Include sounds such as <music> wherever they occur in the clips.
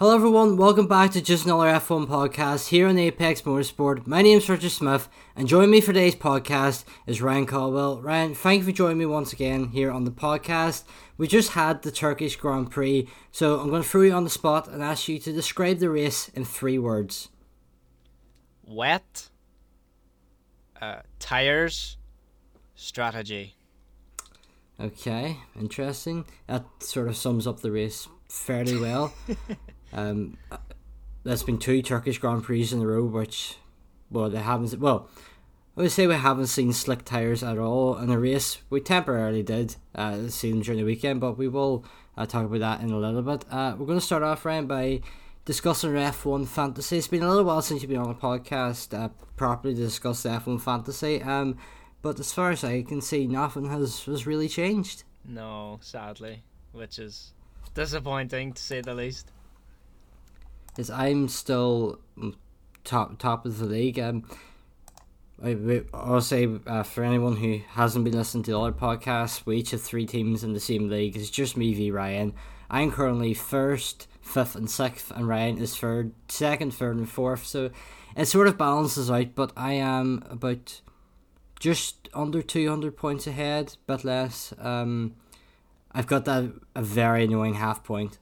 Hello, everyone. Welcome back to Just Another F1 podcast here on Apex Motorsport. My name is Richard Smith, and joining me for today's podcast is Ryan Caldwell. Ryan, thank you for joining me once again here on the podcast. We just had the Turkish Grand Prix, so I'm going to throw you on the spot and ask you to describe the race in three words wet, uh, tires, strategy. Okay, interesting. That sort of sums up the race fairly well. <laughs> Um, there's been two Turkish Grand Prix in a row, which, well, they haven't. Well, I would say we haven't seen slick tires at all in a race. We temporarily did uh, see them during the weekend, but we will uh, talk about that in a little bit. Uh, we're going to start off, Ryan, by discussing F1 fantasy. It's been a little while since you've been on a podcast uh, properly to discuss the F1 fantasy. Um, but as far as I can see, nothing has, has really changed. No, sadly, which is disappointing to say the least is I'm still top top of the league. Um, I, I'll say uh, for anyone who hasn't been listening to the other podcasts, we each have three teams in the same league. It's just me v Ryan. I'm currently first, fifth, and sixth, and Ryan is third, second, third, and fourth. So it sort of balances out. But I am about just under 200 points ahead, but less. Um, I've got that a very annoying half point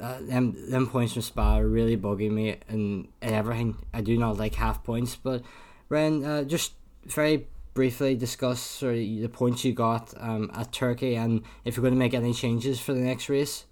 uh, them them points from Spa are really bugging me and, and everything. I do not like half points, but Ren, uh, just very briefly discuss of the points you got um, at Turkey and if you're going to make any changes for the next race.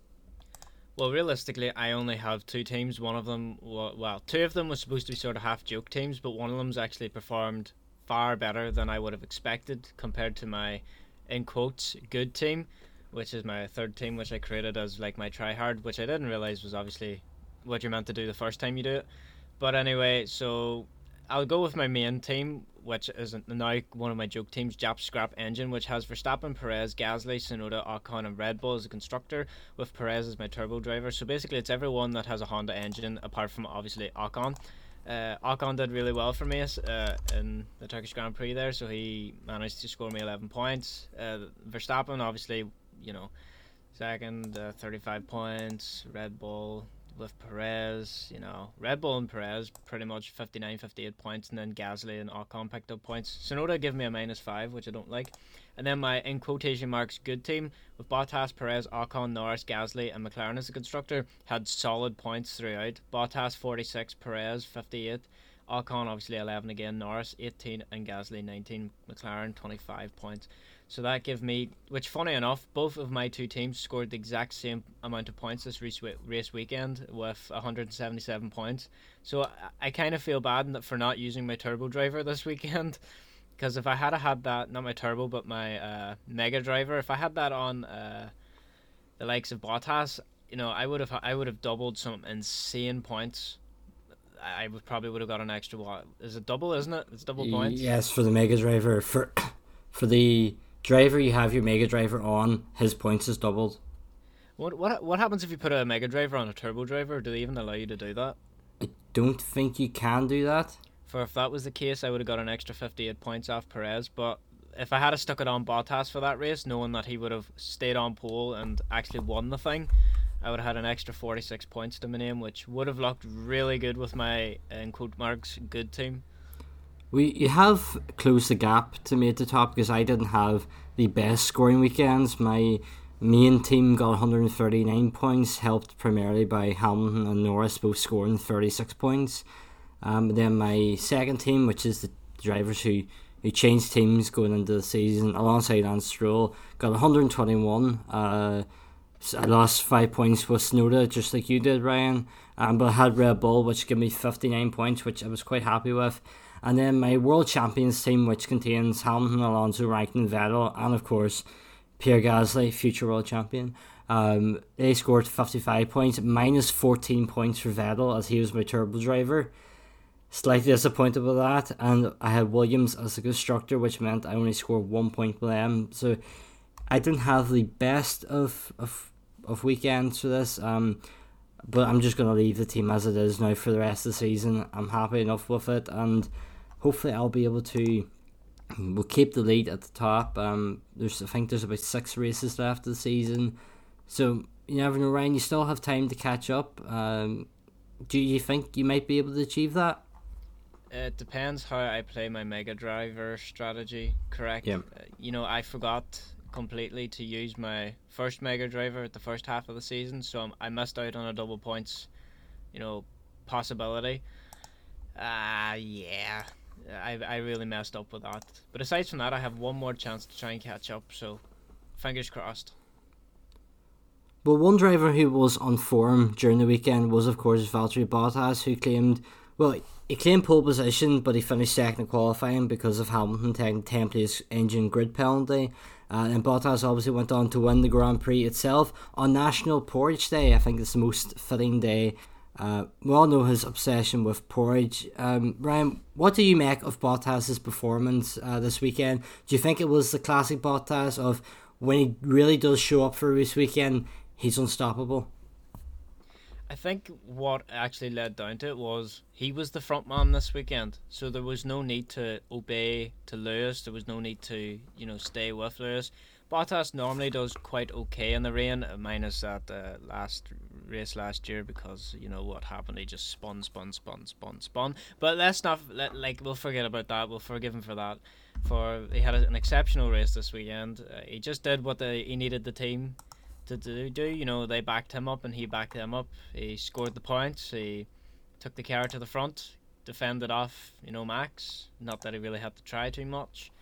Well, realistically, I only have two teams. One of them, well, two of them was supposed to be sort of half joke teams, but one of them's actually performed far better than I would have expected compared to my, in quotes, good team which is my third team, which I created as like my try hard, which I didn't realize was obviously what you're meant to do the first time you do it. But anyway, so I'll go with my main team, which is now one of my joke teams, Jap Scrap Engine, which has Verstappen, Perez, Gasly, Tsunoda, Ocon, and Red Bull as a constructor, with Perez as my turbo driver. So basically, it's everyone that has a Honda engine, apart from obviously Ocon. Uh, Ocon did really well for me uh, in the Turkish Grand Prix there, so he managed to score me 11 points. Uh, Verstappen obviously you know, second, uh, 35 points. Red Bull with Perez, you know, Red Bull and Perez pretty much 59, 58 points, and then Gasly and Ocon picked up points. Tsunoda gave me a minus five, which I don't like. And then my in quotation marks good team with Bottas, Perez, Ocon, Norris, Gasly, and McLaren as a constructor had solid points throughout. Bottas 46, Perez 58. Ocon obviously 11 again, Norris 18, and Gasly 19, McLaren 25 points. So that gave me, which funny enough, both of my two teams scored the exact same amount of points this race, weekend with 177 points. So I, I kind of feel bad for not using my turbo driver <laughs> this weekend. Because if I had had that, not my turbo, but my uh, mega driver, if I had that on uh, the likes of Bottas, you know, I would have I would have doubled some insane points. I would probably would have got an extra what is it double, isn't it? It's double points. Yes, for the mega driver for <coughs> for the driver you have your Mega Driver on, his points is doubled. What what what happens if you put a Mega Driver on a Turbo Driver? Do they even allow you to do that? I don't think you can do that. For if that was the case, I would have got an extra fifty-eight points off Perez. But if I had stuck it on Bottas for that race, knowing that he would have stayed on pole and actually won the thing, I would have had an extra forty-six points to my name, which would have looked really good with my in quote marks good team. We you have closed the gap to me at the top because I didn't have the best scoring weekends. My main team got 139 points, helped primarily by Hamilton and Norris both scoring 36 points. Um, then my second team, which is the drivers who, who changed teams going into the season, alongside Lance Stroll, got 121. Uh, I lost five points with Tsunoda, just like you did, Ryan. Um, but I had Red Bull, which gave me 59 points, which I was quite happy with. And then my World Champions team, which contains Hamilton, Alonso, Raikkonen, Vettel, and of course Pierre Gasly, future World Champion. Um, they scored 55 points, minus 14 points for Vettel as he was my turbo driver. Slightly disappointed with that, and I had Williams as a constructor, which meant I only scored one point with them. So I didn't have the best of of, of weekends for this. Um, but I'm just gonna leave the team as it is now for the rest of the season. I'm happy enough with it, and hopefully I'll be able to. We'll keep the lead at the top. Um, there's I think there's about six races left of the season, so you never know, Ryan. You still have time to catch up. Um, do you think you might be able to achieve that? It depends how I play my Mega Driver strategy. Correct. Yeah. Uh, you know, I forgot completely to use my first Mega Driver at the first half of the season, so I missed out on a double points, you know, possibility. Ah, uh, yeah. I, I really messed up with that. But aside from that, I have one more chance to try and catch up, so fingers crossed. Well, one driver who was on form during the weekend was, of course, Valtteri Bottas, who claimed, well, he claimed pole position, but he finished second in qualifying because of Hamilton taking 10 place engine grid penalty. Uh, and Bottas obviously went on to win the Grand Prix itself on National Porridge Day. I think it's the most fitting day. Uh, we all know his obsession with porridge. Um, Ryan, what do you make of Bottas's performance uh, this weekend? Do you think it was the classic Bottas of when he really does show up for this weekend, he's unstoppable. I think what actually led down to it was he was the front man this weekend, so there was no need to obey to Lewis. There was no need to you know stay with Lewis. Bottas normally does quite okay in the rain, minus that uh, last race last year because you know what happened. He just spun, spun, spun, spun, spun. But let's not let like we'll forget about that. We'll forgive him for that. For he had an exceptional race this weekend. Uh, he just did what the, he needed the team to do, do. You know, they backed him up and he backed them up. He scored the points. He took the car to the front, defended off, you know, Max. Not that he really had to try too much.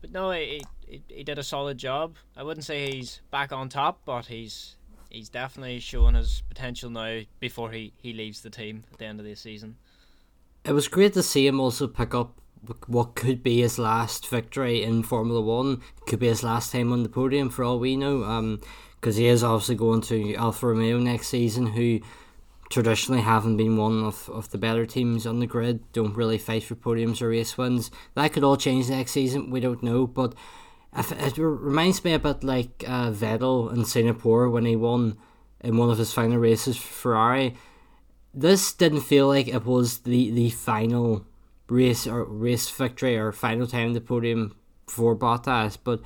But no, he, he, he did a solid job. I wouldn't say he's back on top, but he's he's definitely showing his potential now before he, he leaves the team at the end of the season. It was great to see him also pick up what could be his last victory in Formula One. Could be his last time on the podium for all we know. Um, because he is obviously going to Alfa Romeo next season, who traditionally haven't been one of, of the better teams on the grid, don't really fight for podiums or race wins. That could all change next season, we don't know, but it reminds me a bit like uh, Vettel in Singapore when he won in one of his final races for Ferrari. This didn't feel like it was the, the final race or race victory or final time the podium for Bottas, but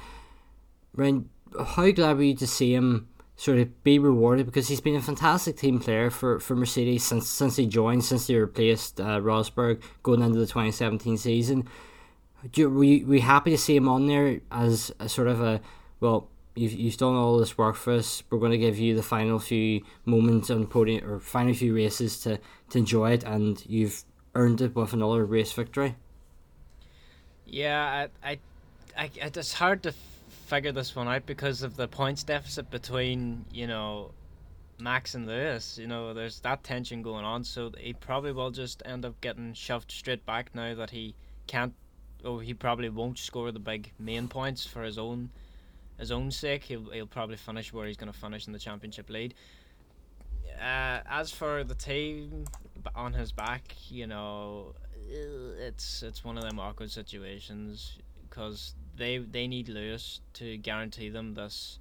when how glad were you to see him sort of be rewarded because he's been a fantastic team player for, for Mercedes since since he joined, since he replaced uh, Rosberg going into the 2017 season. Do were, you, were you happy to see him on there as a sort of a well? You've, you've done all this work for us. We're going to give you the final few moments on podium or final few races to, to enjoy it, and you've earned it with another race victory. Yeah, I, I, I it's hard to figure this one out because of the points deficit between you know Max and Lewis. You know, there's that tension going on, so he probably will just end up getting shoved straight back now that he can't. Oh, he probably won't score the big main points for his own his own sake. He'll he'll probably finish where he's going to finish in the championship lead. Uh, as for the team on his back, you know, it's it's one of them awkward situations because they they need Lewis to guarantee them this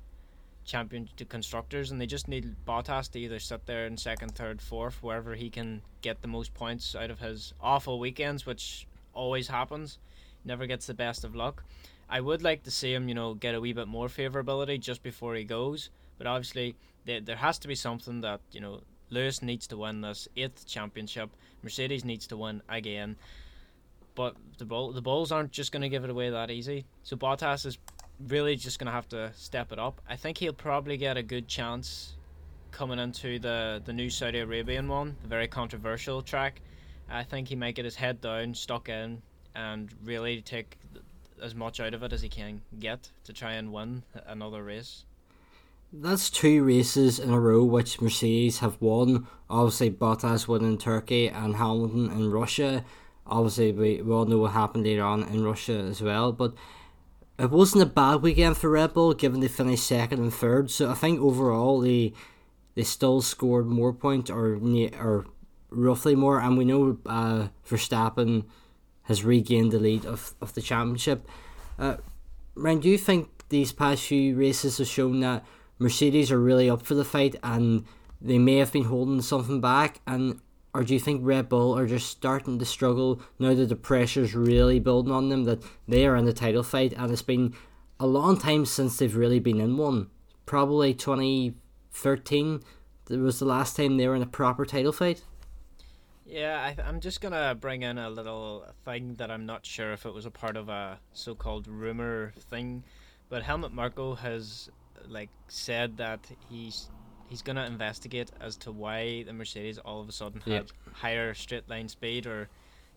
champion to constructors, and they just need Bottas to either sit there in second, third, fourth, wherever he can get the most points out of his awful weekends, which always happens. Never gets the best of luck. I would like to see him, you know, get a wee bit more favourability just before he goes, but obviously there there has to be something that you know Lewis needs to win this eighth championship. Mercedes needs to win again but the ball the Bulls aren't just going to give it away that easy. So Bottas is really just going to have to step it up. I think he'll probably get a good chance coming into the the new Saudi Arabian one, the very controversial track. I think he might get his head down, stuck in, and really take as much out of it as he can get to try and win another race. That's two races in a row which Mercedes have won. Obviously, Bottas won in Turkey and Hamilton in Russia obviously we, we all know what happened later on in Russia as well, but it wasn't a bad weekend for Red Bull given they finished second and third. So I think overall they they still scored more points or or roughly more, and we know uh, Verstappen has regained the lead of, of the championship. Uh, Ryan, do you think these past few races have shown that Mercedes are really up for the fight and they may have been holding something back? And or do you think Red Bull are just starting to struggle now that the pressure's really building on them that they are in the title fight and it's been a long time since they've really been in one? Probably 20, thirteen. It was the last time they were in a proper title fight. Yeah, I th- I'm just gonna bring in a little thing that I'm not sure if it was a part of a so-called rumor thing, but Helmut Marko has like said that he's he's gonna investigate as to why the Mercedes all of a sudden had Yep. higher straight line speed or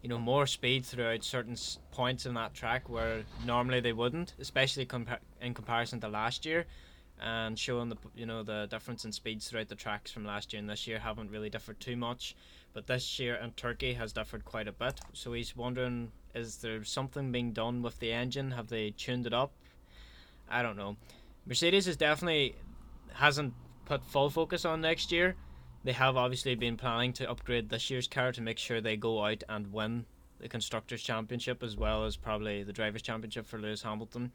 you know more speed throughout certain s- points in that track where normally they wouldn't, especially compa- in comparison to last year. And showing the you know the difference in speeds throughout the tracks from last year and this year haven't really differed too much, but this year in Turkey has differed quite a bit. So he's wondering, is there something being done with the engine? Have they tuned it up? I don't know. Mercedes is definitely hasn't put full focus on next year. They have obviously been planning to upgrade this year's car to make sure they go out and win the constructors championship as well as probably the drivers championship for Lewis Hamilton.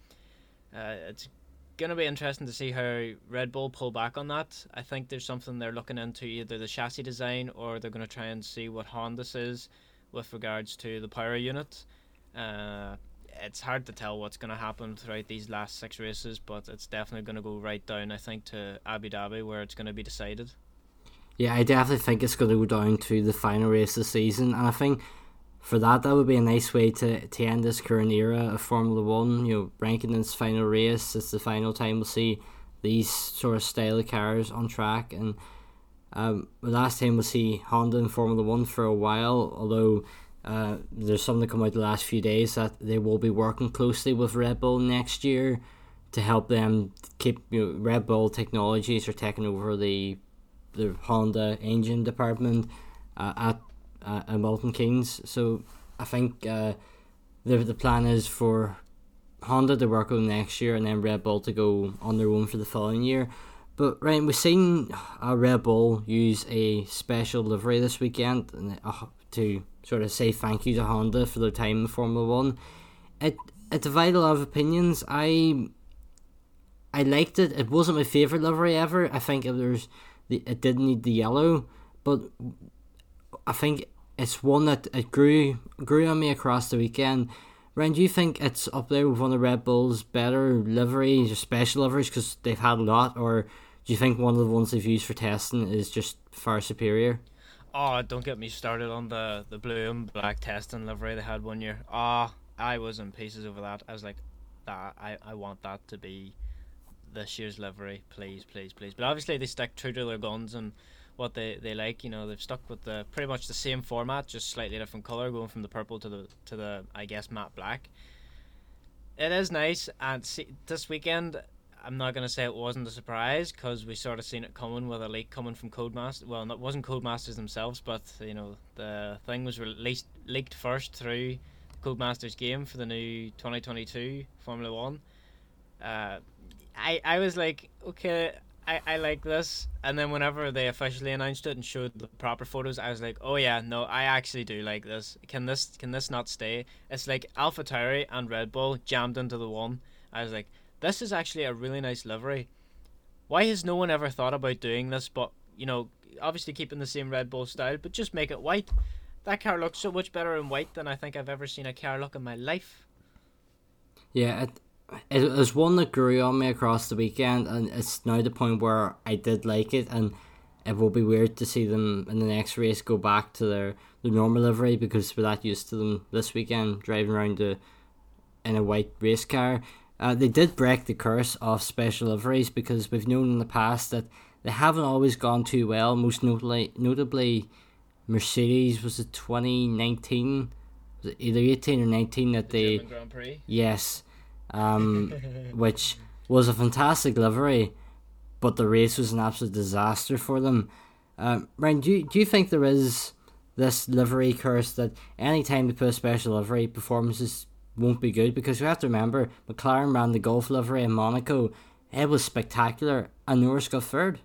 Uh, it's going to be interesting to see how Red Bull pull back on that. I think there's something they're looking into either the chassis design or they're going to try and see what Honda is with regards to the power unit. Uh, it's hard to tell what's going to happen throughout these last six races, but it's definitely going to go right down, I think, to Abu Dhabi where it's going to be decided. Yeah, I definitely think it's going to go down to the final race of the season, and I think for that that would be a nice way to, to end this current era of Formula One. You know, ranking its final race, it's the final time we'll see these sort of style of cars on track, and um, the last time we'll see Honda in Formula One for a while, although. Uh, there's something come out the last few days that they will be working closely with Red Bull next year to help them keep you know, Red Bull Technologies are taking over the the Honda engine department uh, at uh, at Milton Keynes. So I think uh, the the plan is for Honda to work on next year and then Red Bull to go on their own for the following year. But right, we've seen uh, Red Bull use a special livery this weekend and, uh, to sort of say thank you to Honda for their time in Formula One. It it divided a lot of opinions. I I liked it. It wasn't my favorite livery ever. I think it the it did need the yellow, but I think it's one that it grew grew on me across the weekend. Ryan, do you think it's up there with one of Red Bull's better liveries or special liveries because they've had a lot, or do you think one of the ones they've used for testing is just far superior? Oh, don't get me started on the, the blue and black testing livery they had one year. Ah, I was in pieces over that. I was like, that I, I want that to be this year's livery, please, please, please. But obviously they stick true to their guns and what they, they like. You know, they've stuck with the pretty much the same format, just slightly different color, going from the purple to the to the I guess matte black. It is nice, and see, this weekend I'm not gonna say it wasn't a surprise because we sort of seen it coming with a leak coming from Codemasters. Well, it wasn't Codemasters themselves, but you know the thing was released leaked first through Codemasters game for the new 2022 Formula One. Uh, I I was like, okay, I, I like this, and then whenever they officially announced it and showed the proper photos, I was like, oh yeah, no, I actually do like this. Can this can this not stay? It's like Alpha AlphaTauri and Red Bull jammed into the one. I was like, this is actually a really nice livery. Why has no one ever thought about doing this? But you know, obviously keeping the same Red Bull style, but just make it white. That car looks so much better in white than I think I've ever seen a car look in my life. Yeah, it, it was one that grew on me across the weekend, and it's now the point where I did like it, and it will be weird to see them in the next race go back to their, their normal livery because we're that used to them this weekend driving around the, in a white race car. Uh, they did break the curse of special liveries because we've known in the past that they haven't always gone too well. Most notably, notably Mercedes was it 2019, was it either 18 or 19 that they Grand Prix. yes, um, which was a fantastic livery, but the race was an absolute disaster for them. Um, Ryan, do you, do you think there is this livery curse that any time they put a special livery, performances won't be good? Because you have to remember, McLaren ran the Gulf livery in Monaco. It was spectacular, and Norris got third.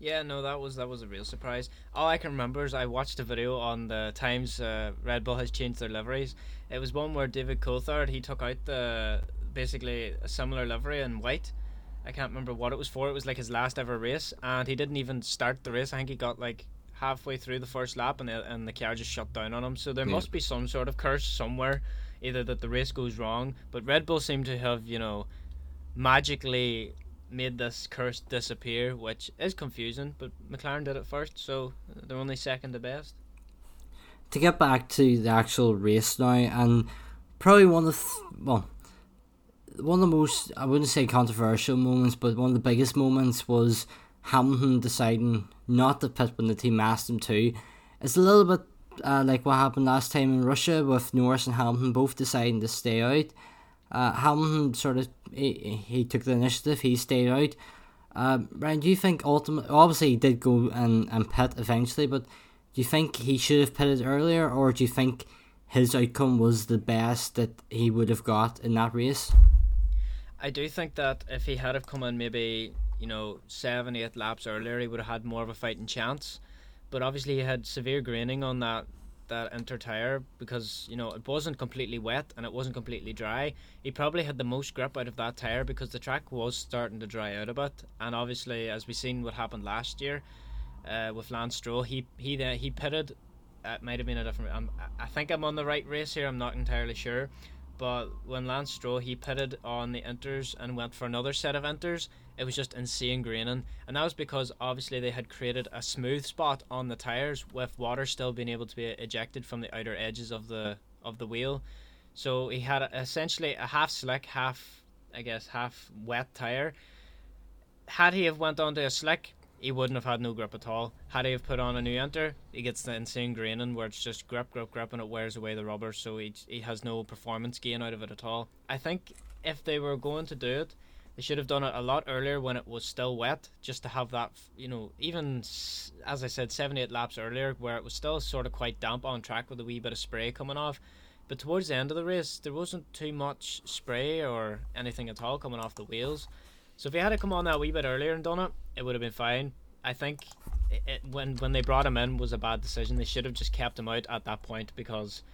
Yeah, no, that was that was a real surprise. All I can remember is I watched a video on the times uh, Red Bull has changed their liveries. It was one where David Coulthard he took out the basically a similar livery in white. I can't remember what it was for. It was like his last ever race, and he didn't even start the race. I think he got like halfway through the first lap, and the, and the car just shut down on him. So there Yeah. must be some sort of curse somewhere, either that the race goes wrong, but Red Bull seem to have you know magically made this curse disappear, which is confusing. But McLaren did it first, so they're only second to best. To get back to the actual race now, and probably one of the, well, one of the most I wouldn't say controversial moments, but one of the biggest moments was Hamilton deciding not to pit when the team asked him to. It's a little bit uh, like what happened last time in Russia with Norris and Hamilton both deciding to stay out. Uh, Hamilton sort of he, he took the initiative. He stayed out. Uh, Ryan, do you think ultimately, obviously he did go and, and pit eventually, but do you think he should have pitted earlier, or do you think his outcome was the best that he would have got in that race? I do think that if he had have come in maybe you know seven, eight laps earlier, he would have had more of a fighting chance. But obviously, he had severe graining on that that inter tire because you know it wasn't completely wet and it wasn't completely dry. He probably had the most grip out of that tire because the track was starting to dry out a bit. And obviously, as we've seen what happened last year uh, with Lance Stroll, he he uh, he pitted. It might have been a different. I think I'm on the right race here. I'm not entirely sure, but when Lance Stroll he pitted on the inters and went for another set of inters, it was just insane graining, and that was because obviously they had created a smooth spot on the tires with water still being able to be ejected from the outer edges of the of the wheel. So he had essentially a half slick, half I guess half wet tire. Had he have went onto a slick, he wouldn't have had no grip at all. Had he have put on a new inter, he gets the insane graining where it's just grip, grip, grip, and it wears away the rubber, so he he has no performance gain out of it at all. I think if they were going to do it, they should have done it a lot earlier when it was still wet, just to have that, you know, even as I said, seven, eight laps earlier, where it was still sort of quite damp on track with a wee bit of spray coming off. But towards the end of the race, there wasn't too much spray or anything at all coming off the wheels. So if he had to come on that wee bit earlier and done it, it would have been fine. I think it, it, when when they brought him in was a bad decision. They should have just kept him out at that point because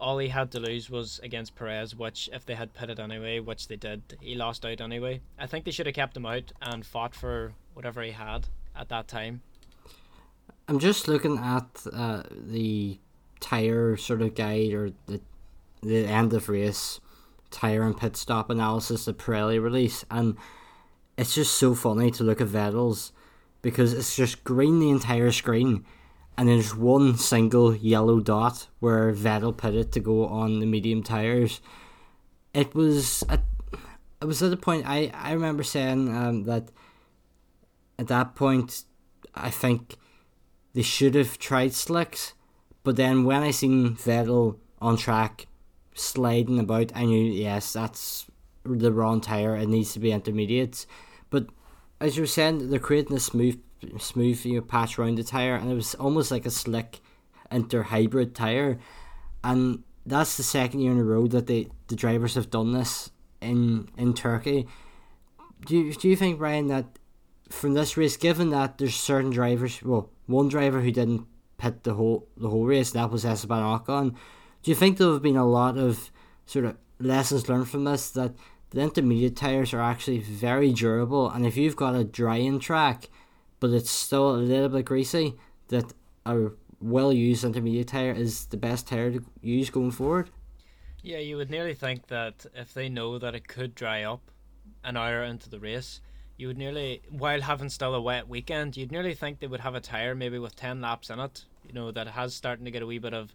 all he had to lose was against Perez, which if they had pitted anyway, which they did, he lost out anyway. I think they should have kept him out and fought for whatever he had at that time. I'm just looking at uh, the tire sort of guide or the the end of race tire and pit stop analysis the Pirelli release, and it's just so funny to look at Vettel's because it's just green the entire screen and there's one single yellow dot where Vettel put it to go on the medium tires. It was at, it was at the point I, I remember saying um, that at that point I think they should have tried slicks, but then when I seen Vettel on track sliding about, I knew yes that's the wrong tire. It needs to be intermediates, as you were saying, they're creating a smooth smooth you know, patch around the tire, and it was almost like a slick inter hybrid tire, and that's the second year in a row that they the drivers have done this in in Turkey. Do you, do you think Ryan that from this race, given that there's certain drivers, well, one driver who didn't pit the whole the whole race, that was Esteban Ocon. Do you think there have been a lot of sort of lessons learned from this that the intermediate tires are actually very durable, and if you've got a drying track, but it's still a little bit greasy, that a well used intermediate tire is the best tire to use going forward. Yeah, you would nearly think that if they know that it could dry up an hour into the race, you would nearly, while having still a wet weekend, you'd nearly think they would have a tire maybe with 10 laps in it, you know, that has starting to get a wee bit of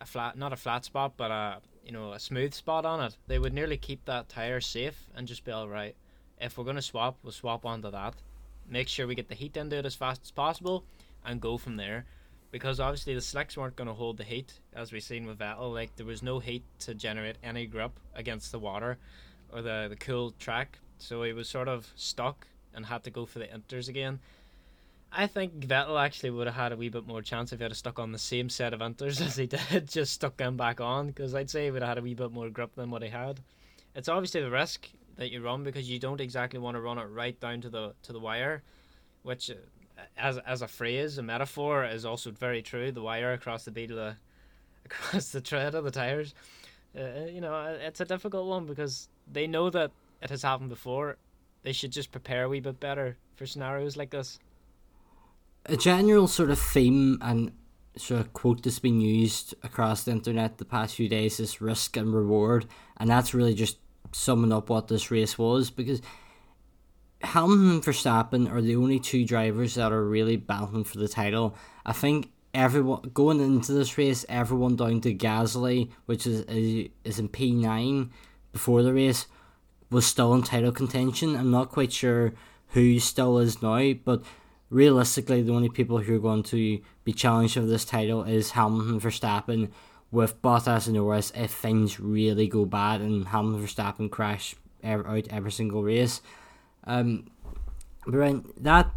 a flat, not a flat spot, but a, you know, a smooth spot on it. They would nearly keep that tire safe and just be alright. If we're to swap, we'll swap onto that make sure we get the heat into it as fast as possible, and go from there. Because obviously the slicks weren't going to hold the heat, as we've seen with Vettel. Like there was no heat to generate any grip against the water or the the cool track, so he was sort of stuck and had to go for the inters again. I think Vettel actually would have had a wee bit more chance if he had stuck on the same set of inters <laughs> as he did, just stuck them back on, because I'd say he would have had a wee bit more grip than what he had. It's obviously the risk that you run because you don't exactly want to run it right down to the to the wire, which uh, as as a phrase, a metaphor is also very true. The wire across the bead of the <laughs> across the tread of the tires. Uh, uh, you know, uh, it's a difficult one because they know that it has happened before. They should just prepare a wee bit better for scenarios like this. A general sort of theme and sort of quote that's been used across the internet the past few days is risk and reward, and that's really just summing up what this race was because Hamilton and Verstappen are the only two drivers that are really battling for the title. I think everyone going into this race, everyone down to Gasly, which is is in P nine before the race, was still in title contention. I'm not quite sure who still is now, but realistically, the only people who are going to be challenged for this title is Hamilton, Verstappen, with Bottas and Norris if things really go bad and Hamilton, Verstappen crash out every single race. Um, but that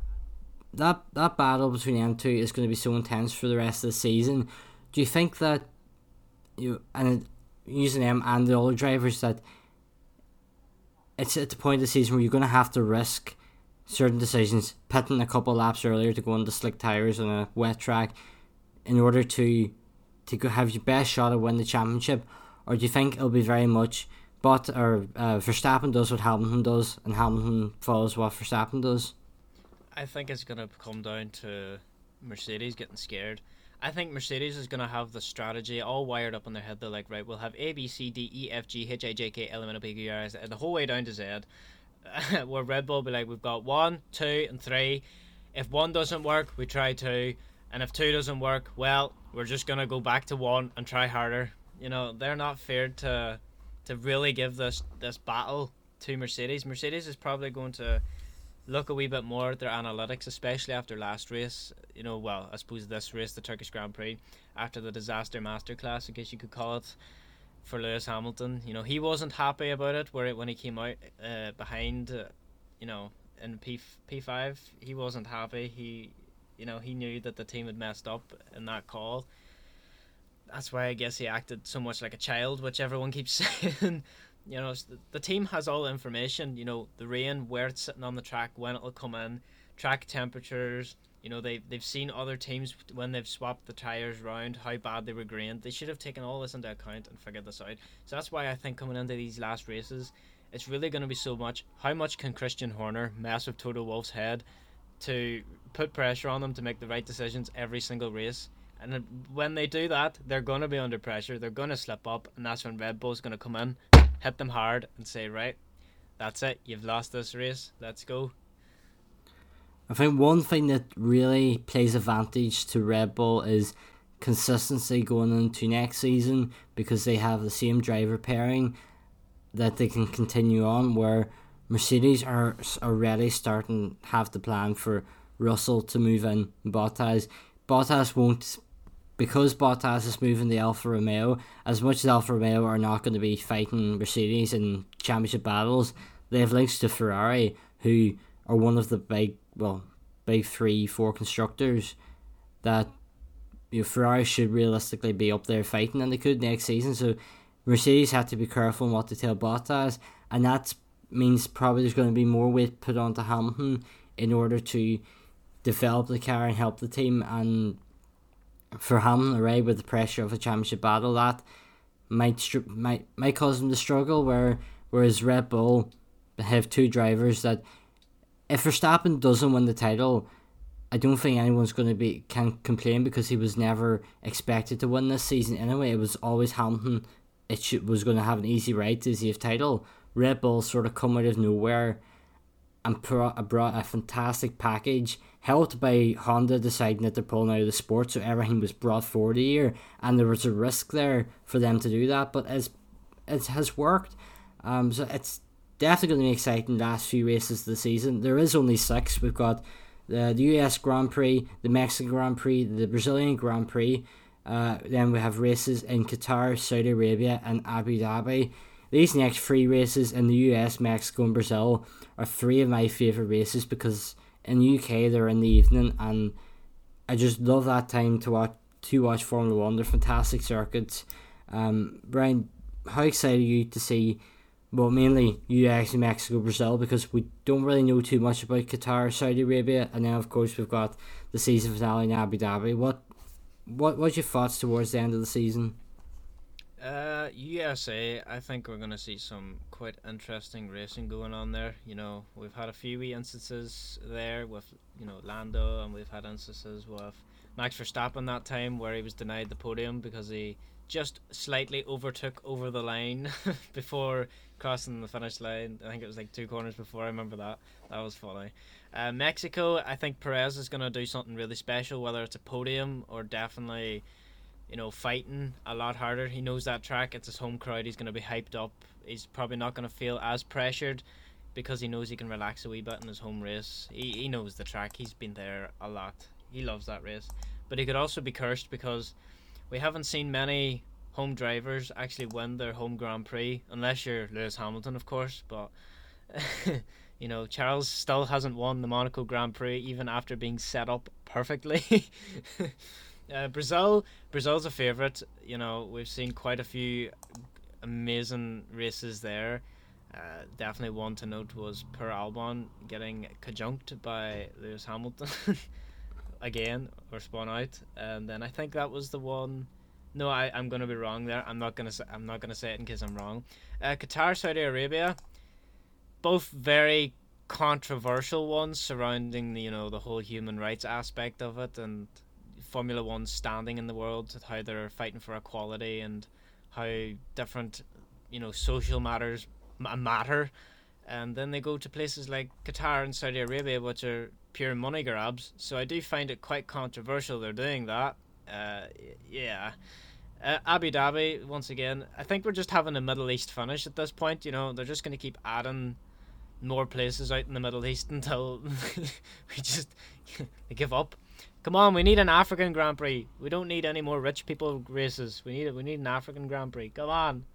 that that battle between them two is going to be so intense for the rest of the season. Do you think that you and using them and the other drivers that it's at the point of the season where you're going to have to risk certain decisions, pitting a couple laps earlier to go on the slick tires on a wet track, in order to to have your best shot at win the championship, or do you think it'll be very much but or uh, Verstappen does what Hamilton does, and Hamilton follows what Verstappen does. I think it's gonna come down to Mercedes getting scared. I think Mercedes is gonna have the strategy all wired up in their head. They're like, right, we'll have A, B, C, D, E, F, G, H, I, J, K, L, M, N, O, P, Q, R, S, the whole way down to Z. <laughs> where Red Bull be like, we've got one, two, and three. If one doesn't work, we try two, and if two doesn't work, well, we're just gonna go back to one and try harder. You know, they're not feared to to really give this this battle to Mercedes. Mercedes is probably going to look a wee bit more at their analytics, especially after last race. You know, well, I suppose this race, the Turkish Grand Prix, after the disaster masterclass, I guess you could call it, for Lewis Hamilton. You know, he wasn't happy about it where it, when he came out uh, behind, uh, you know, in P P five. He wasn't happy. He, you know, he knew that the team had messed up in that call that's why I guess he acted so much like a child, which everyone <laughs> keeps saying. you know, the, the team has all the information. You know, the rain, where it's sitting on the track, when it'll come in, track temperatures. You know, they they've seen other teams when they've swapped the tires around, how bad they were grained. They should have taken all this into account and figured this out. So that's why I think coming into these last races, it's really going to be so much. How much can Christian Horner mess with Toto Wolff's head to put pressure on them to make the right decisions every single race? And when they do that, they're going to be under pressure. They're going to slip up, and that's when Red Bull's going to come in, hit them hard, and say, "Right, that's it. You've lost this race. Let's go." I think one thing that really plays advantage to Red Bull is consistency going into next season because they have the same driver pairing that they can continue on. Where Mercedes are already starting have the plan for Russell to move in Bottas. Bottas won't because Bottas is moving the Alfa Romeo, as much as Alfa Romeo are not going to be fighting Mercedes in championship battles, they have links to Ferrari, who are one of the big, well, big three, four constructors that you know, Ferrari should realistically be up there fighting, and they could next season. So Mercedes have to be careful in what to tell Bottas, and that means probably there's going to be more weight put onto Hamilton in order to develop the car and help the team and for him, right, with the pressure of a championship battle, that might might might cause him to struggle. Where whereas Red Bull have two drivers that, if Verstappen doesn't win the title, I don't think anyone's going to be can complain because he was never expected to win this season anyway. It was always Hamilton. It should, was going to have an easy ride to the title. Red Bull sort of come out of nowhere and brought, brought a fantastic package helped by Honda deciding that they're pulling out of the sport, so everything was brought forward a year, and there was a risk there for them to do that, but it's, it has worked. Um, so it's definitely going to be exciting last few races of the season. There is only six. We've got the, the US Grand Prix, the Mexican Grand Prix, the Brazilian Grand Prix. Uh, then we have races in Qatar, Saudi Arabia, and Abu Dhabi. These next three races in the US, Mexico, and Brazil are three of my favourite races because in the UK they're in the evening, and I just love that time to watch to watch Formula One. They're fantastic circuits. Um, Brian, how excited are you to see? Well, mainly US, Mexico, Brazil, because we don't really know too much about Qatar, Saudi Arabia, and then of course we've got the season finale in Abu Dhabi. What, what, what's your thoughts towards the end of the season? Uh, USA, I think we're going to see some quite interesting racing going on there. You know, we've had a few instances there with, you know, Lando, and we've had instances with Max Verstappen that time where he was denied the podium because he just slightly overtook over the line <laughs> before crossing the finish line. I think it was like two corners before. I remember that. That was funny. Uh, Mexico, I think Perez is going to do something really special, whether it's a podium or definitely, you know, fighting a lot harder. He knows that track. It's his home crowd. He's going to be hyped up. He's probably not going to feel as pressured because he knows he can relax a wee bit in his home race. He, he knows the track. He's been there a lot. He loves that race. But he could also be cursed because we haven't seen many home drivers actually win their home Grand Prix, unless you're Lewis Hamilton, of course. But <laughs> you know, Charles still hasn't won the Monaco Grand Prix even after being set up perfectly. <laughs> uh, Brazil, Brazil's a favourite. You know, we've seen quite a few amazing races there. Uh, definitely one to note was Per Albon getting conjunct by Lewis Hamilton <laughs> again or spun out, and then I think that was the one. No, I I'm gonna be wrong there. I'm not gonna say, I'm not gonna say it in case I'm wrong. Uh, Qatar, Saudi Arabia both very controversial ones surrounding the you know the whole human rights aspect of it and Formula One standing in the world, how they're fighting for equality and how different you know social matters matter. And then they go to places like Qatar and Saudi Arabia, which are pure money grabs. So I do find it quite controversial they're doing that. Uh, yeah. Uh, Abu Dhabi, once again, I think we're just having a Middle East finish at this point. You know, they're just going to keep adding more places out in the Middle East <laughs> until <laughs> we just <laughs> give up. Come on, we need an African Grand Prix. We don't need any more rich people races. We need it. we need an African Grand Prix. Come on.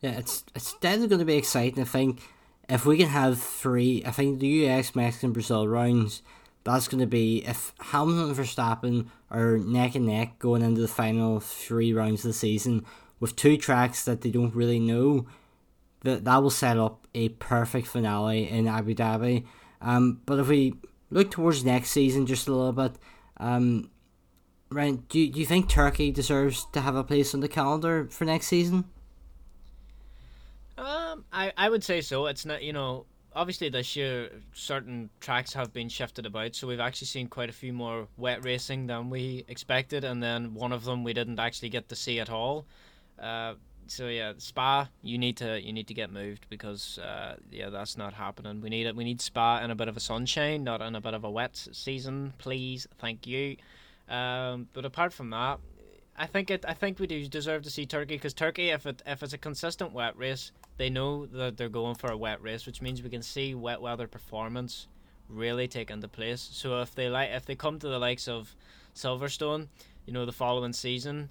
Yeah, it's it's definitely going to be exciting. I think if we can have three, I think the US, Mexican, Brazil rounds. That's going to be if Hamilton and Verstappen are neck and neck going into the final three rounds of the season with two tracks that they don't really know that that will set up a perfect finale in Abu Dhabi. Um, but if we look towards next season just a little bit, um, Ryan, do you, do you think Turkey deserves to have a place on the calendar for next season? Um, I, I would say so. It's not you know obviously this year certain tracks have been shifted about, so we've actually seen quite a few more wet racing than we expected, and then one of them we didn't actually get to see at all. Uh, so yeah, Spa, you need to you need to get moved because uh, yeah, that's not happening. We need it. We need Spa in a bit of a sunshine, not in a bit of a wet season, please. Thank you. Um, but apart from that, I think it. I think we do deserve to see Turkey because Turkey, if it if it's a consistent wet race, they know that they're going for a wet race, which means we can see wet weather performance really take into place. So if they like, if they come to the likes of Silverstone, you know, the following season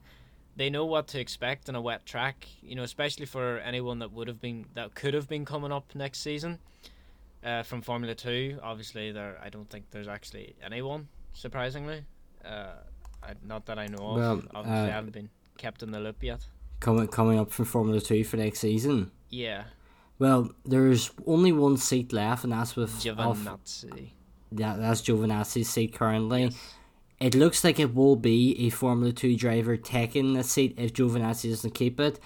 they know what to expect in a wet track. You know, especially for anyone that would have been that could have been coming up next season uh, from Formula Two. Obviously, there I don't think there's actually anyone surprisingly. Uh, I, not that I know of. Well, Obviously, uh, I haven't been kept in the loop yet. Coming coming up from Formula Two for next season. Yeah, Well, there's only one seat left, and that's with Alf- Giovinazzi. yeah, that's Giovinazzi's seat currently. Yes. It looks like it will be a Formula 2 driver taking the seat if Giovinazzi doesn't keep it.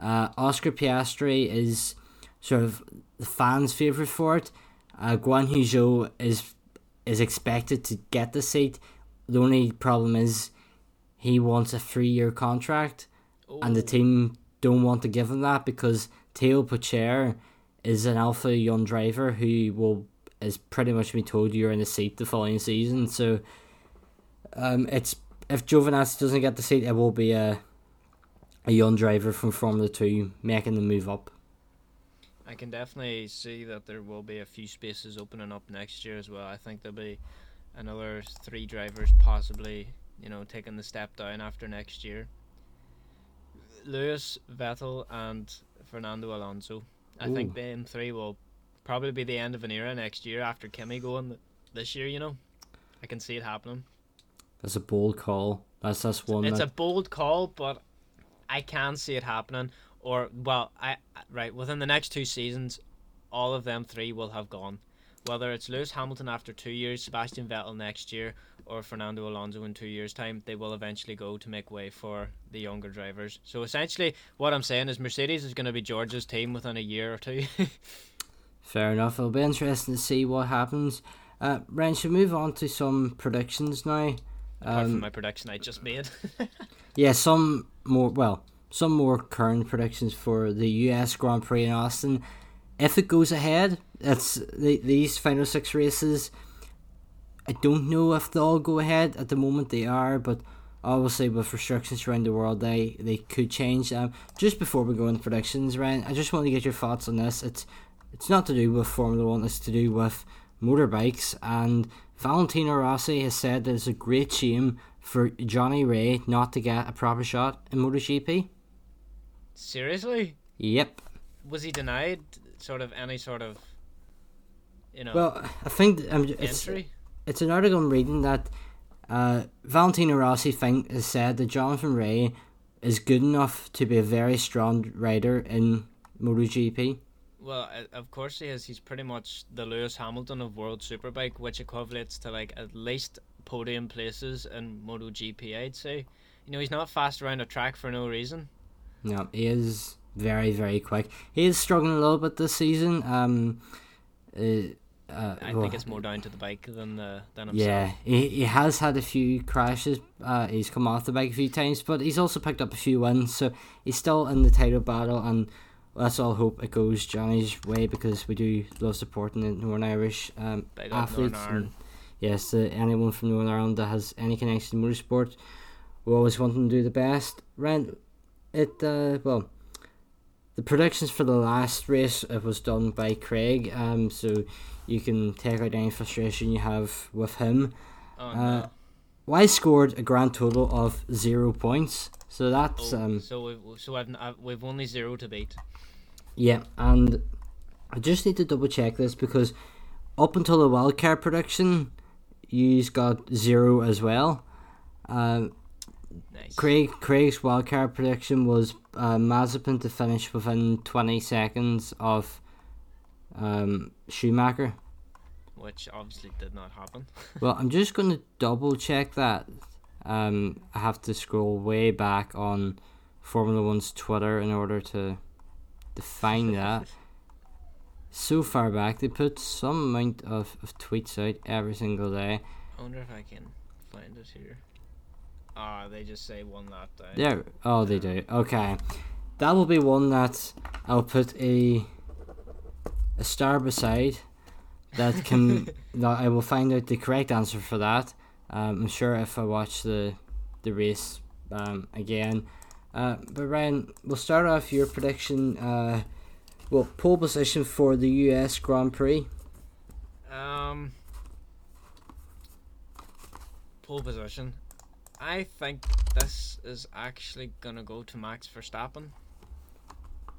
Uh, Oscar Piastri is sort of the fans' favourite for it. Uh, Guan Yu Zhou is is expected to get the seat. The only problem is he wants a three year contract, and the team don't want to give him that because Theo Pourchaire is an Alfa young driver who will is pretty much been told you're in the seat the following season. So um, it's if Giovinazzi doesn't get the seat, it will be a a young driver from Formula Two making the move up. I can definitely see that there will be a few spaces opening up next year as well. I think there'll be another three drivers possibly, you know, taking the step down after next year. Lewis, Vettel, and Fernando Alonso. I think Ooh. them three will probably be the end of an era next year after Kimi going this year. You know, I can see it happening. That's a bold call. That's that's one. It's a bold call, but I can see it happening. Or well, I right within the next two seasons, all of them three will have gone. Whether it's Lewis Hamilton after two years, Sebastian Vettel next year, or Fernando Alonso in two years' time, they will eventually go to make way for the younger drivers. So essentially, what I'm saying is Mercedes is going to be George's team within a year or two. <laughs> fair enough. It'll be interesting to see what happens. Uh, Ren, should we move on to some predictions now. Apart um, from my prediction I just made. <laughs> yeah, some more well, some more current predictions for the US Grand Prix in Austin. If it goes ahead, it's the, these final six races. I don't know if they'll all go ahead at the moment. They are, but obviously with restrictions around the world, they they could change. Um, just before we go into predictions, Ryan, I just want to get your thoughts on this. It's it's not to do with Formula One. It's to do with motorbikes. And Valentino Rossi has said that it's a great shame for Johnny Rea not to get a proper shot in MotoGP. Seriously? Yep. Was he denied sort of any sort of, you know? Well, I think um, it's it's an article I'm reading that uh, Valentino Rossi think, has said that Jonathan Rea is good enough to be a very strong rider in MotoGP. Well, of course he is. He's pretty much the Lewis Hamilton of World Superbike, which equates to like at least podium places in MotoGP. I'd say. You know, he's not fast around a track for no reason. No, he is very, very quick. He is struggling a little bit this season. Um, uh, uh, I well, think it's more down to the bike than the than himself. Yeah, he, he has had a few crashes. Uh, he's come off the bike a few times, but he's also picked up a few wins. So he's still in the title battle, and let's all hope it goes Johnny's way because we do love supporting the Northern Irish um, athletes. And yes, uh, anyone from Northern Ireland that has any connection to motorsport, we always want them to do the best. Rent it uh, well the predictions for the last race it was done by Craig, um, so you can take out any frustration you have with him. Oh, no. uh, well, I scored a grand total of zero points, so that's oh, um. So we've so I've, I've, we've only zero to beat. Yeah, and I just need to double check this because up until the wildcard prediction, you got zero as well. Um, nice. Craig Craig's wildcard prediction was uh, Mazepin to finish within 20 seconds of um, Schumacher. Which obviously did not happen. <laughs> well, I'm just going to double check that. Um, I have to scroll way back on Formula One's Twitter in order to define <laughs> that. so far back, they put some amount of, of tweets out every single day. I wonder if I can find it here. Ah, they just say one lap down. Yeah. Oh, they do. Okay, that will be one that I'll put a a star beside. That can <laughs> that I will find out the correct answer for that. Um, I'm sure if I watch the the race um, again. Uh, but Ryan, we'll start off your prediction. Uh, well, pole position for the U.S. Grand Prix. Um, pole position. I think this is actually gonna go to Max Verstappen.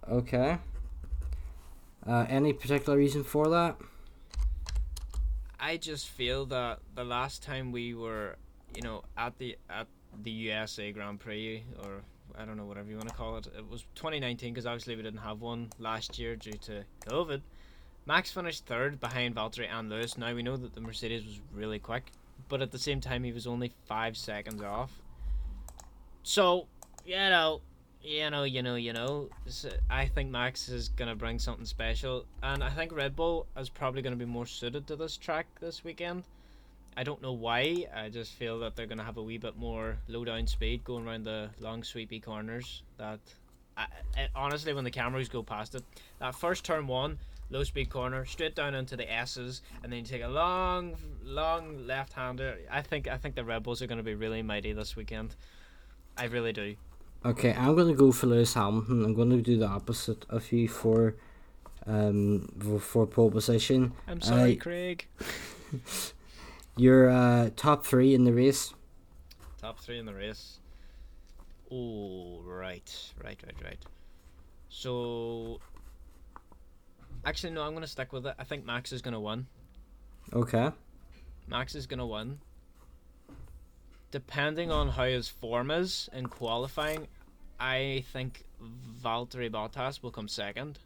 Okay. Uh, any particular reason for that? I just feel that the last time we were, you know, at the at the USA Grand Prix or I don't know whatever you want to call it, it was 2019 because obviously we didn't have one last year due to COVID. Max finished third behind Valtteri and Lewis. Now we know that the Mercedes was really quick, but at the same time he was only five seconds off. So, you know, you know, you know, you know, I think Max is gonna bring something special, and I think Red Bull is probably gonna be more suited to this track this weekend. I don't know why. I just feel that they're gonna have a wee bit more low down speed going around the long sweepy corners. That, I, I, honestly, when the cameras go past it, that first turn one, low speed corner, straight down into the S's, and then you take a long, long left hander. I think I think the Red Bulls are going to be really mighty this weekend. I really do. Okay, I'm going to go for Lewis Hamilton. I'm going to do the opposite of you for um for pole position. I'm sorry, uh, Craig. <laughs> your uh, top three in the race. Top three in the race. Oh right, right, right, right. So Actually, no. I'm gonna stick with it. I think Max is gonna win. Okay. Max is gonna win. Depending on how his form is in qualifying, I think Valtteri Bottas will come second.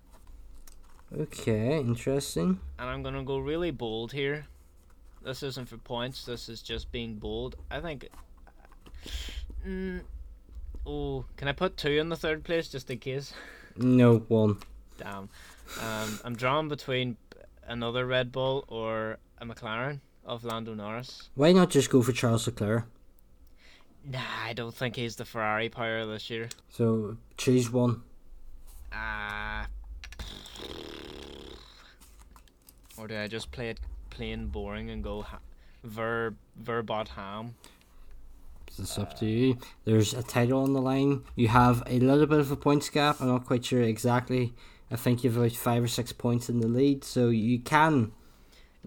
Okay, interesting. And I'm gonna go really bold here. This isn't for points. This is just being bold. I think. Mm, oh, can I put two in the third place just in case? No, one. Damn. Um, I'm drawn between another Red Bull or a McLaren of Lando Norris. Why not just go for Charles Leclerc? Nah, I don't think he's the Ferrari power this year. So choose one. Uh, or do I just play it plain boring and go ha- Ver Verbot Ham? It's up to you. There's a title on the line. You have a little bit of a points gap. I'm not quite sure exactly. I think you've about five or six points in the lead, so you can.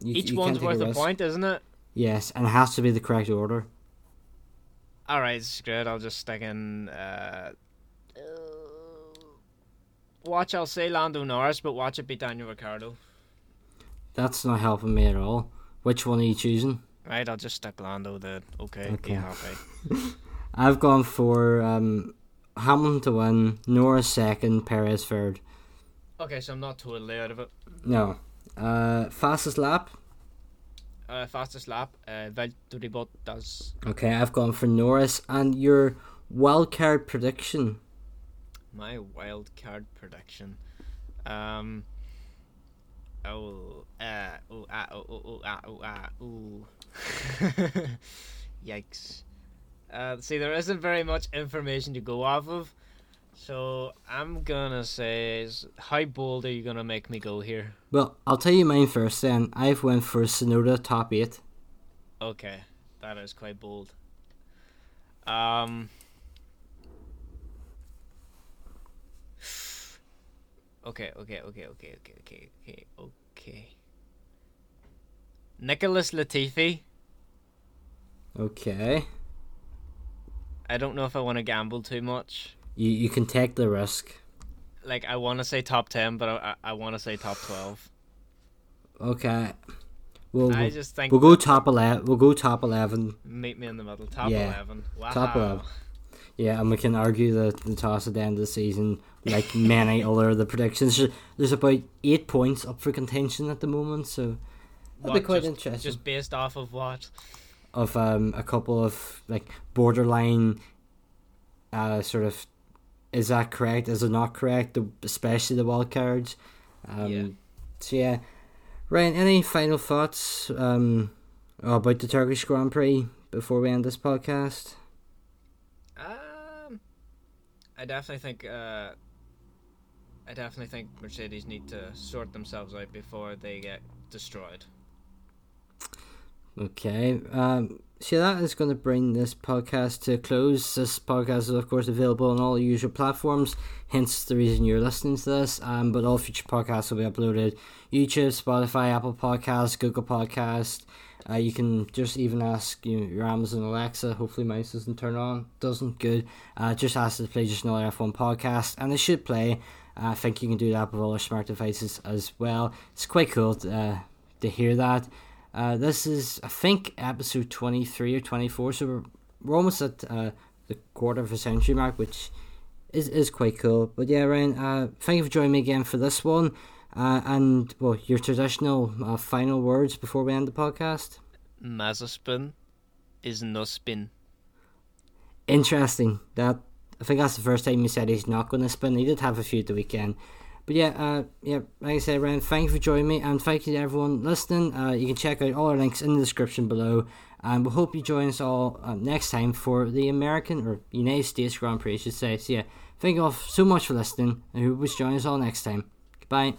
You, Each you one's worth a risk. point, isn't it? Yes, and it has to be the correct order. All right, screw it. I'll just stick in. Uh, watch, I'll say Lando Norris, but watch it be Daniel Ricciardo. That's not helping me at all. Which one are you choosing? Right, I'll just stick Lando then. Okay, Okay. happy. <laughs> I've gone for um, Hamilton to win, Norris second, Perez third. Okay, so I'm not totally out of it. No. Uh, fastest lap. Uh, fastest lap, uh, Valtteri Bottas. Okay, I've gone for Norris, and your wild card prediction. My wild card prediction. Um. Oh, uh, oh, ah, oh, oh, oh, ah, oh, ah, ooh. <laughs> Yikes. Uh, see, there isn't very much information to go off of, so I'm gonna say, how bold are you gonna make me go here? Well, I'll tell you mine first. Then I've went for Tsunoda top eight. Okay, that is quite bold. Um. Okay, okay, okay, okay, okay, okay, okay, okay. Nicholas Latifi. Okay, I don't know if I want to gamble too much. You you can take the risk. Like I want to say top ten, but I I, want to say top twelve. Okay, we'll I we'll, just think we'll go top eleven. We'll go top eleven. meet me in the middle. Top Yeah, eleven. Wow. top 11. Yeah, and we can argue the, the toss at the end of the season, like many other of the predictions. There's- about eight points up for contention at the moment, so that'll be quite just- interesting. Just based off of what? Of um a couple of like borderline, uh, sort of, is that correct? Is it not correct? The, especially the wild cards. Um, Yeah. So yeah, Ryan. Any final thoughts um about the Turkish Grand Prix before we end this podcast? Um, I definitely think. Uh, I definitely think Mercedes need to sort themselves out before they get destroyed. Okay. Um, so that is going to bring this podcast to a close. This podcast is, of course, available on all the usual platforms, hence the reason you're listening to this. Um, but all future podcasts will be uploaded YouTube, Spotify, Apple Podcasts, Google Podcast. Uh, you can just even ask you know, your Amazon Alexa. Hopefully, mine doesn't turn on. Doesn't good. Uh, just ask it to play just another F1 podcast, and it should play. I think you can do that with all our smart devices as well. It's quite cool to, uh, to hear that. Uh, this is, I think, episode 23 or 24, so we're, we're almost at uh, the quarter of a century mark, which is, is quite cool. But yeah, Ryan, uh, thank you for joining me again for this one. Uh, and, well, your traditional uh, final words before we end the podcast. Mazepin is no spin. Interesting. That I think that's the first time he said he's not going to spin. He did have a few at the weekend. But yeah, uh, yeah, like I said, Ryan, thank you for joining me, and thank you to everyone listening. Uh, you can check out all our links in the description below, and we hope you join us all uh, next time for the American or United States Grand Prix, I should say. So yeah, thank you all so much for listening, and we hope you join us all next time. Goodbye.